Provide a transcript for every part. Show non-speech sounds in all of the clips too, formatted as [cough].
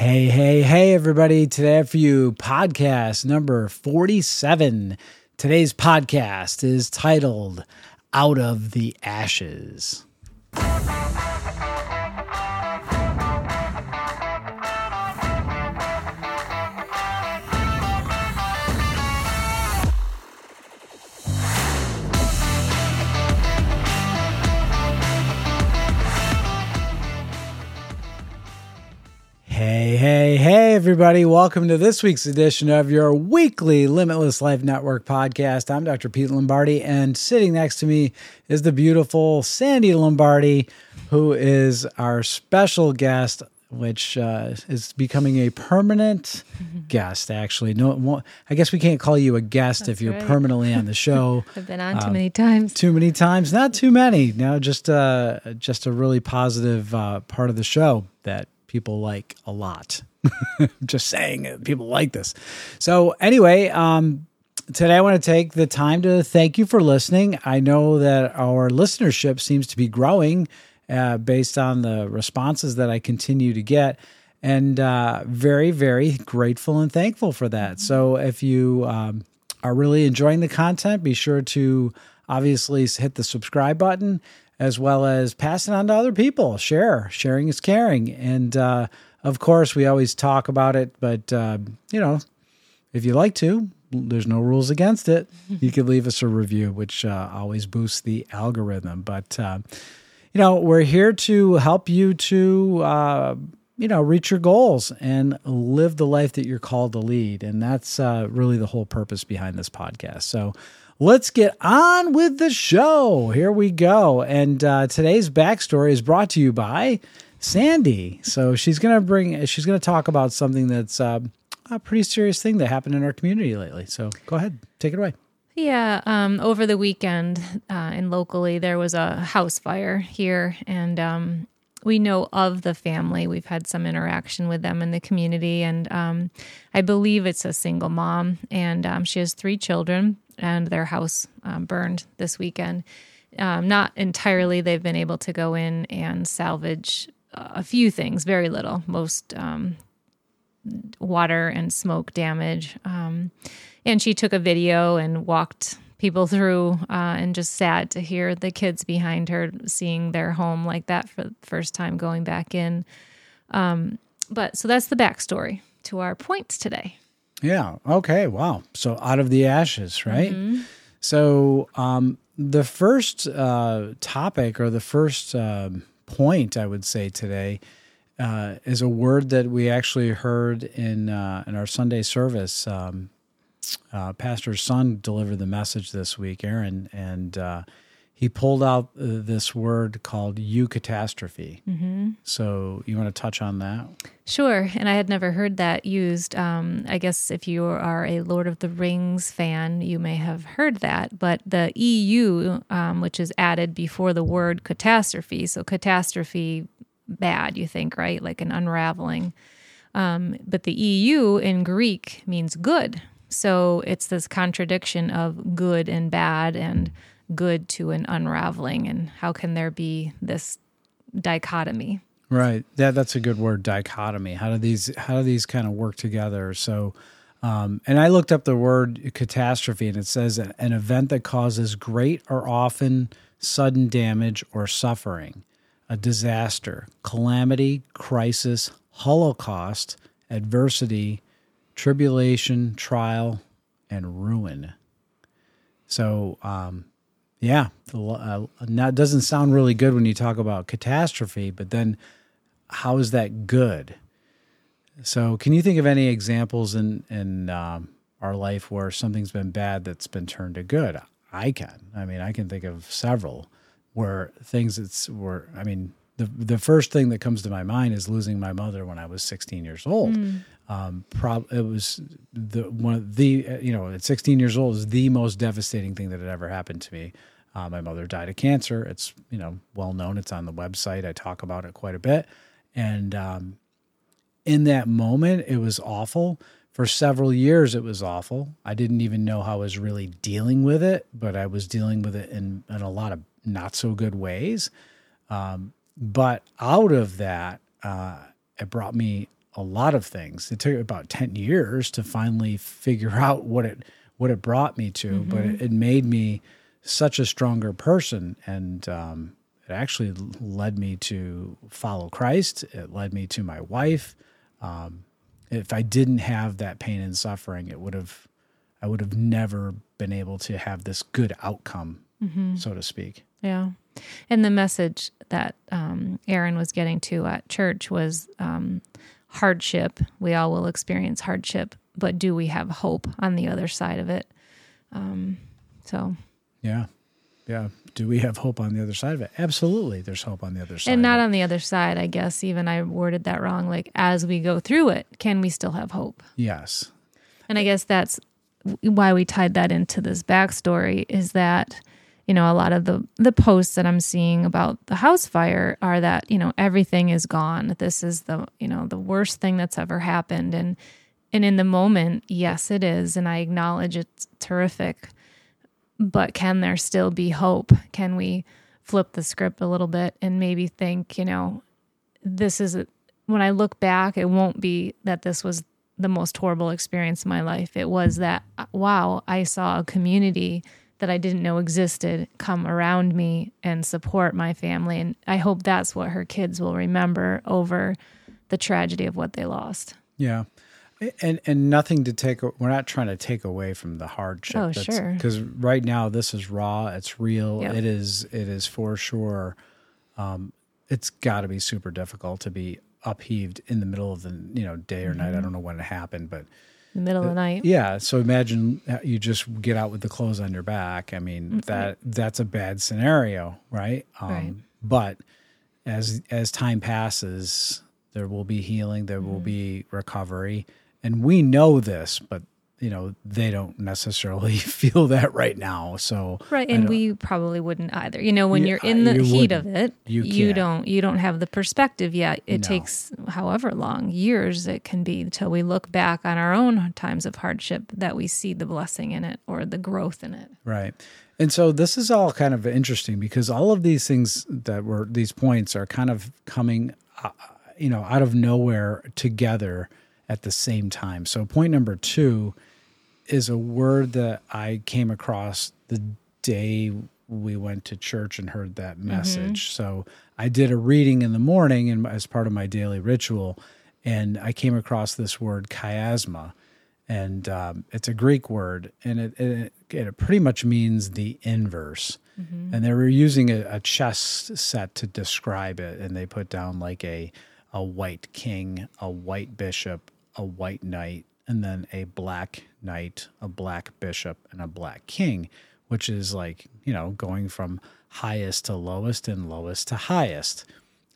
Hey, hey, hey, everybody. Today for you podcast number 47. Today's podcast is titled Out of the Ashes. Hey, hey, hey, everybody. Welcome to this week's edition of your weekly Limitless Life Network podcast. I'm Dr. Pete Lombardi, and sitting next to me is the beautiful Sandy Lombardi, who is our special guest, which uh, is becoming a permanent [laughs] guest, actually. No, I guess we can't call you a guest if you're right. permanently on the [laughs] show. I've been on too Um, many times. too many times not too many no just uh just a really positive uh part of the show that people like a lot. [laughs] Just saying it, people like this. So anyway um today i want to take the time to thank you for listening. I know that our listenership seems to be growing uh, based on the responses that i continue to get and uh, very very grateful and thankful for that. So if you um, are really enjoying the content, be sure to obviously hit the subscribe button as well as passing on to other people. Share. Sharing is caring. And uh, of course, we always talk about it, but uh, you know, if you like to, there's no rules against it. [laughs] You could leave us a review, which uh, always boosts the algorithm. But uh, you know, we're here to help you to, uh, you know, reach your goals and live the life that you're called to lead. And that's uh, really the whole purpose behind this podcast. So let's get on with the show. Here we go. And uh, today's backstory is brought to you by Sandy. So she's to bring, she's to talk about something that's uh, a pretty serious thing that happened in our community lately. So go ahead, take it away. Yeah, um, over the weekend uh, and locally, there was a house fire here, and um, we know of the family. We've had some interaction with them in the community, and um, I believe it's a single mom, and um, she has three children, and their house um, burned this weekend. Um, not entirely, they've been able to go in and salvage a few things, very little. Most um, water and smoke damage. Um, and she took a video and walked people through uh, and just sad to hear the kids behind her seeing their home like that for the first time going back in. Um, but so that's the backstory to our points today. Yeah. Okay. Wow. So out of the ashes, right? So um, the first uh, topic or the first um, point I would say today uh, is a word that we actually heard in uh, in our Sunday service. Um, uh, Pastor's son delivered the message this week, Aaron, and uh, he pulled out uh, this word called eucatastrophe. Mm-hmm. So you want to touch on that? Sure, and I had never heard that used. Um, I guess if you are a Lord of the Rings fan, you may have heard that. But the EU, um, which is added before the word catastrophe, so catastrophe, bad, you think, right? Like an unraveling. Um, but the EU in Greek means good. So it's this contradiction of good and bad and good to an unraveling. And how can there be this dichotomy? Right. That that's a good word, dichotomy. How do these how do these kind of work together? So um, and I looked up the word catastrophe and it says an event that causes great or often sudden damage or suffering, a disaster, calamity, crisis, holocaust, adversity, tribulation, trial, and ruin. So, um, yeah, uh, that doesn't sound really good when you talk about catastrophe, but then how is that good? So, can you think of any examples in in um, our life where something's been bad that's been turned to good? I can. I mean, I can think of several where things that's were. I mean, the the first thing that comes to my mind is losing my mother when I was 16 years old. Um, prob- it was the one of the you know at 16 years old is the most devastating thing that had ever happened to me. Uh, my mother died of cancer. It's you know well known. It's on the website. I talk about it quite a bit. And um, in that moment, it was awful. For several years, it was awful. I didn't even know how I was really dealing with it, but I was dealing with it in, in a lot of not so good ways. Um, but out of that, uh, it brought me a lot of things. It took about 10 years to finally figure [laughs] out what it what it brought me to, mm-hmm. but it, it, made me such a stronger person and um, it actually led me to follow Christ. It led me to my wife. Um, if I didn't have that pain and suffering, it would have I would have never been able to have this good outcome, mm-hmm. so to speak. Yeah. And the message that um, Aaron was getting to at church was um, hardship. We all will experience hardship, but do we have hope on the other side of it? Um, so, yeah, yeah. Do we have hope on the other side of it? Absolutely, there's hope on the other side. And not on the other side, I guess. Even I worded that wrong. Like as we go through it, can we still have hope? Yes. And I guess that's why we tied that into this backstory is that you know a lot of the the posts that i'm seeing about the house fire are that you know everything is gone. This is the you know the worst thing that's ever happened. And and in the moment yes it is. And i acknowledge it's terrific. But can there still be hope? Can we flip the script a little bit and maybe think you know this is a, when i look back it won't be that this was the most horrible experience in my life. It was that uh, wow i saw a community that I didn't know existed come around me and support my family. And I hope that's what her kids will remember over the tragedy of what they lost. Yeah. And and nothing to take. We're not trying to take away from the hardship. Oh, sure. Because right now this is raw. It's real. Yep. It is. It is for sure. Um, it's got to be super difficult to be upheaved in the middle of the you know day or mm-hmm. night. I don't know when it happened, but the middle of the night. Yeah. So imagine you just get out with the clothes on your back. I mean, mm-hmm. that that's a bad scenario, right? Um, right. But as as time passes, there will be healing. There mm-hmm. will be recovery, and we know this, but you know they don't necessarily [laughs] feel that right now. So right and we probably wouldn't either. You know when you, are in the you heat of it you, you don't you don't have the perspective yet. It no. takes however long years it can be until we look back on our own times of hardship that we see the blessing in it or the growth in it. Right. And so this is all kind of interesting because all of these things that were these points are kind of coming uh, you know out of nowhere together at the same time. So point number two is a word that I came across the day we went to church and heard that mm-hmm. message. Mm-hmm. So I did a reading in the morning and as part of my daily ritual, and I came across this word chiasma, and um, it's a Greek word, and it, it, it pretty much means the inverse. Mm-hmm. And they were using a, a chess set to describe it, and they put down like a a white king, a white bishop, a white knight, and then a black knight, a black bishop, and a black king, which is like, you know, going from highest to lowest and lowest to highest.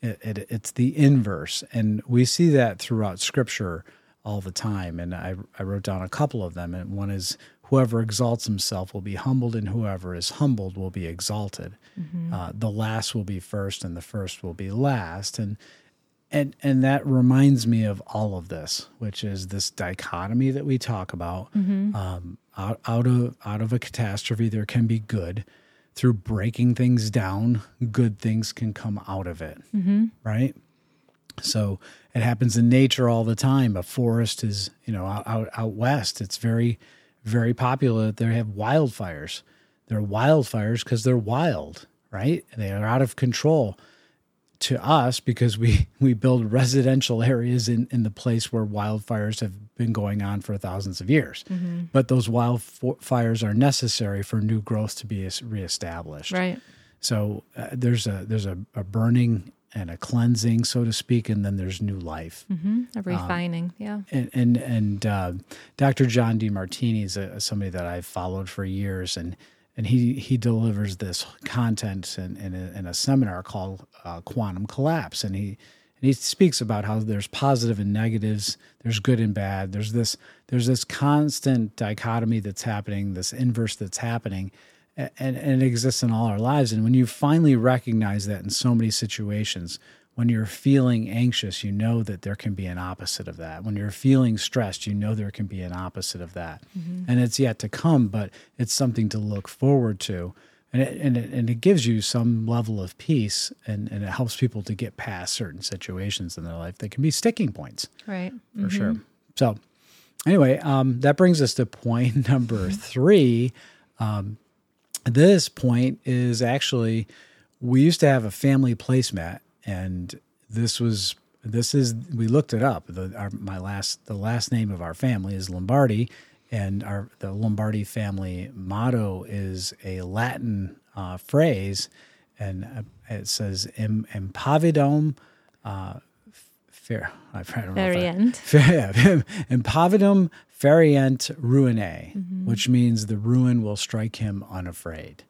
It, it, it's the inverse. And we see that throughout scripture all the time. And I, I wrote down a couple of them. And one is whoever exalts himself will be humbled, and whoever is humbled will be exalted. Mm-hmm. Uh, the last will be first, and the first will be last. And and and that reminds me of all of this, which is this dichotomy that we talk about. Mm-hmm. Um, out, out of out of a catastrophe, there can be good. Through breaking things down, good things can come out of it. Mm-hmm. Right. So it happens in nature all the time. A forest is, you know, out, out, out west. It's very, very popular. They have wildfires. They're wildfires because they're wild, right? They are out of control to us because we [laughs] we build residential areas in in the place where wildfires have been going on for thousands of years. Mm-hmm. But those wildfires are necessary for new growth to be reestablished. Right. So uh, there's a there's a, a, burning and a cleansing, so to speak, and then there's new life, mm-hmm. a refining. Um, yeah. And and and uh, Dr. John Demartini is a, somebody that I've followed for years, and and he he delivers this content in, in, a, in a seminar called uh, Quantum Collapse, and he and he speaks about how there's positive and negatives, there's good and bad, there's this there's this constant dichotomy that's happening, this inverse that's happening, and, and it exists in all our lives. And when you finally recognize that in so many situations, when you're feeling anxious, you know that there can be an opposite of that. When you're feeling stressed, you know there can be an opposite of that. Mm-hmm. And it's yet to come, but it's something to look forward to. and it, and it, and it gives you some level of peace and, and it helps people to get past certain situations in their life that can be sticking points Right. for sure. So, anyway, um, that brings us to point [laughs] number three. Um, this point is actually we used to have a family placemat, and this was this is we looked it up. The our, my last the last name of our family is Lombardi, and our the Lombardi family motto is a Latin uh, phrase, and uh, it says "Im impavidum." Uh, fair, I don't know if I- Very end. yeah, impavidum ferient ruinae, which means the ruin will strike him unafraid.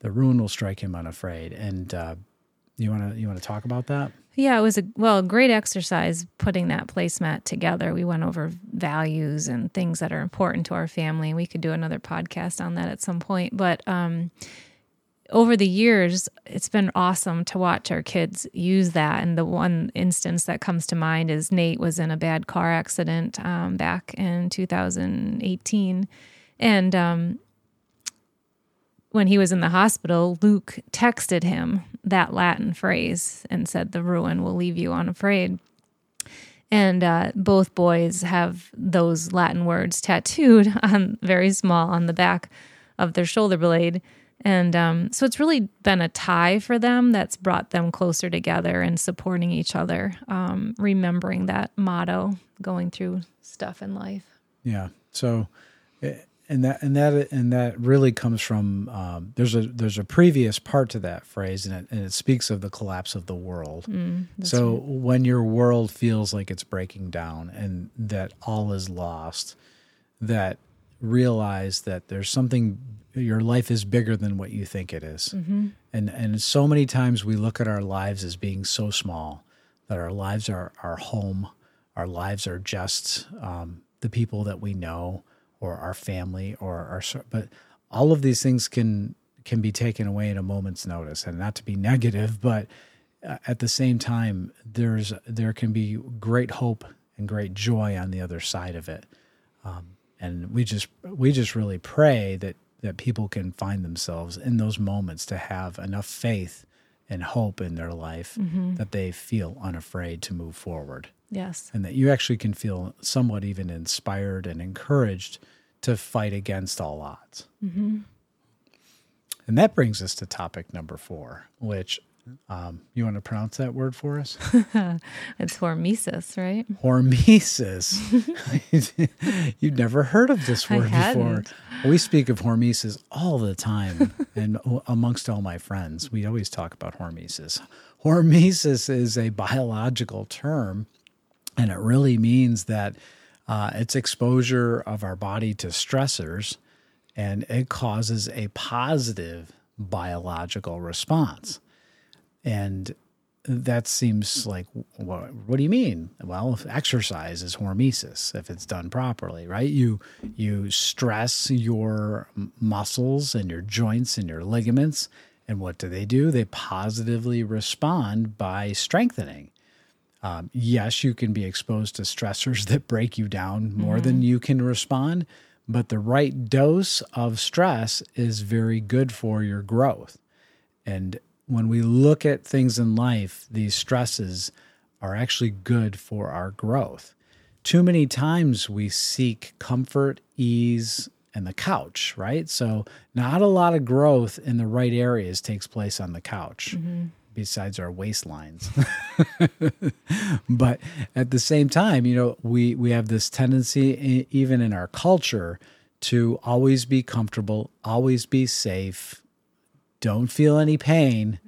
The ruin will strike him unafraid. And uh, you want to you want to talk about that? Yeah, it was a well, great exercise putting that placemat together. We went over values and things that are important to our family. We could do another podcast on that at some point. But um, over the years, it's been awesome to watch our kids use that. And the one instance that comes to mind is Nate was in a bad car accident um, back in 2018, and um, when he was in the hospital, Luke texted him that Latin phrase and said, The ruin will leave you unafraid. And uh, both boys have those Latin words tattooed [laughs] on very small on the back of their shoulder blade. And um, so it's really been a tie for them that's brought them closer together and supporting each other, um, remembering that motto going through stuff in life. Yeah. So, eh, and that and that and that really comes from um, there's a there's a previous part to that phrase, and it, and it speaks of the collapse of the world. so when your world feels like it's breaking down and that all is lost, that realize that there's something your life is bigger than what you think it is. and and so many times we look at our lives as being so small that our lives are our home our lives are just um, the people that we know or our family or our but all of these things can can be taken away in a moment's notice. And not to be negative but uh, at the same time there's there can be great hope and great joy on the other side of it. Um, and we just we just really pray that that people can find themselves in those moments to have enough faith and hope in their life that they feel unafraid to move forward Yes. and that you actually can feel somewhat even inspired and encouraged to fight against all odds. And that brings us to topic number four, which um, you want to pronounce that word for us? [laughs] It's hormesis, right? Hormesis. [laughs] [laughs] You've never heard of this word before. We speak of hormesis all the time, and amongst all my friends, we always talk about hormesis. Hormesis is a biological term, and it really means that uh, it's exposure of our body to stressors, and it causes a positive biological response. And that seems like what, what do you mean? Well exercise is hormesis if it's done properly right? You you stress your muscles and your joints and your ligaments and what do they do? They positively respond by strengthening um, yes you can be exposed to stressors that break you down more than you can respond but the right dose of stress is very good for your growth and when we look at things in life, these stresses are actually good for our growth. Too many times we seek comfort, ease, and the couch, right? So, not a lot of growth in the right areas takes place on the couch, besides our waistlines. [laughs] but at the same time, you know, we, we have this tendency, even in our culture, to always be comfortable, always be safe, don't feel any pain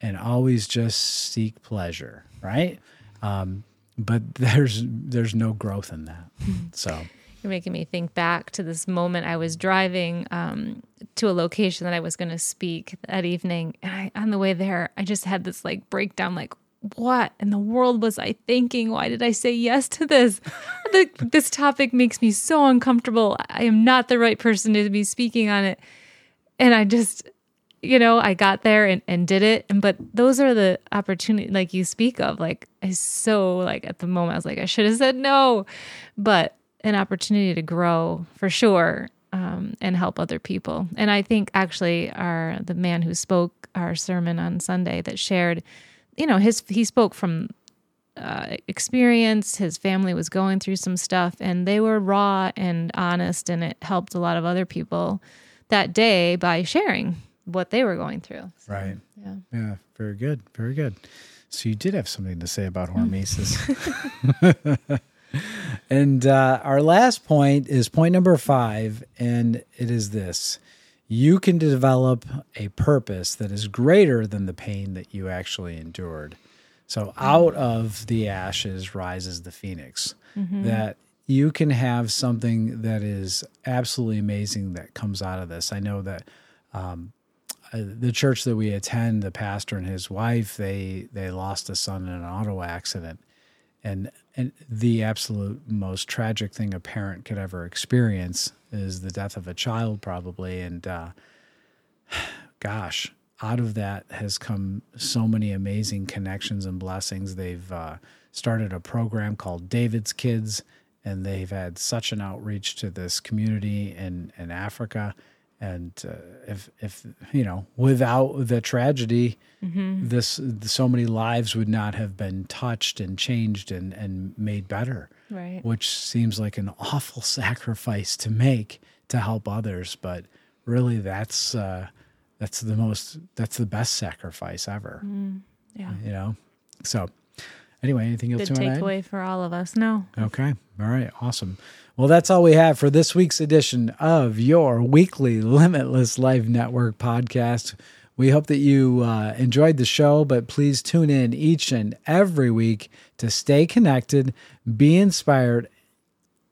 and always just seek pleasure right? Um, but [laughs] there's there's no growth in that. So You're making me think back to this moment I was driving um, to a location that I was going to speak that evening. And I, on the way there, I just had this like breakdown like, what in the world was I thinking? Why did I say yes to this? [laughs] the, this topic makes me so uncomfortable. I am not the right person to be speaking on it. And I just, you know, I got there and, and did it. And but those are the opportunity like you speak of. Like I so like at the moment I was like, I should have said no. But an opportunity to grow for sure. Um, and help other people. And I think actually, our the man who spoke our sermon on Sunday that shared, you know, his he spoke from uh, experience. His family was going through some stuff, and they were raw and honest, and it helped a lot of other people that day by sharing what they were going through. So, right. Yeah. Yeah. Very good. Very good. So you did have something to say about hormesis. [laughs] [laughs] and uh, our last point is point number five, and it is this you can develop a purpose that is greater than the pain that you actually endured. So out of the ashes rises the phoenix. Mm-hmm. That you can have something that is absolutely amazing that comes out of this. I know that um, uh, the church that we attend, the pastor and his wife, they they lost a son in an auto accident, and and the absolute most tragic thing a parent could ever experience is the death of a child, probably. And uh, [sighs] gosh, out of that has come so many amazing connections and blessings. They've uh, started a program called David's Kids, and they've had such an outreach to this community in, in Africa. And uh, if, if, you know, without the tragedy, mm-hmm. this, so many lives would not have been touched and changed and, and made better. Right. Which seems like an [laughs] awful sacrifice to make to help others. But really, that's, uh, that's the most that's the best sacrifice ever. Mm, yeah. You know? So anyway, anything else Good takeaway for all of us. No. Okay. All right. Awesome. Well, that's all we have for this week's edition of your weekly Limitless Life Network podcast. We hope that you uh, enjoyed the show, but please tune in each and every week to stay connected, be inspired.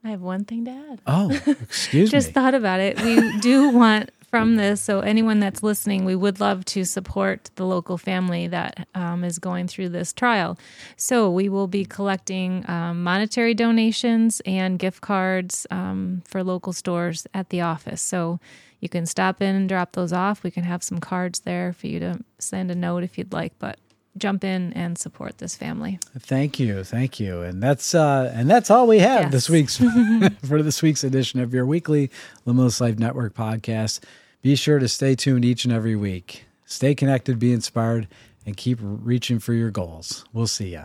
I have one thing to add. Oh, [laughs] excuse Just me. Just thought about it. We do want from this. So, anyone that's listening, we would love to support the local family that um, is going through this trial. So, we will be collecting um, monetary donations and gift cards um, for local stores at the office. So, you can stop in and drop those off. We can have some cards there for you to send a note if you'd like. But jump in and support this family. Thank you, thank you, and that's uh, and that's all we have yes. this week's [laughs] [laughs] for this week's edition of your weekly Limitless Life Network podcast. Be sure to stay tuned each and every week. Stay connected, be inspired, and keep reaching for your goals. We'll see ya.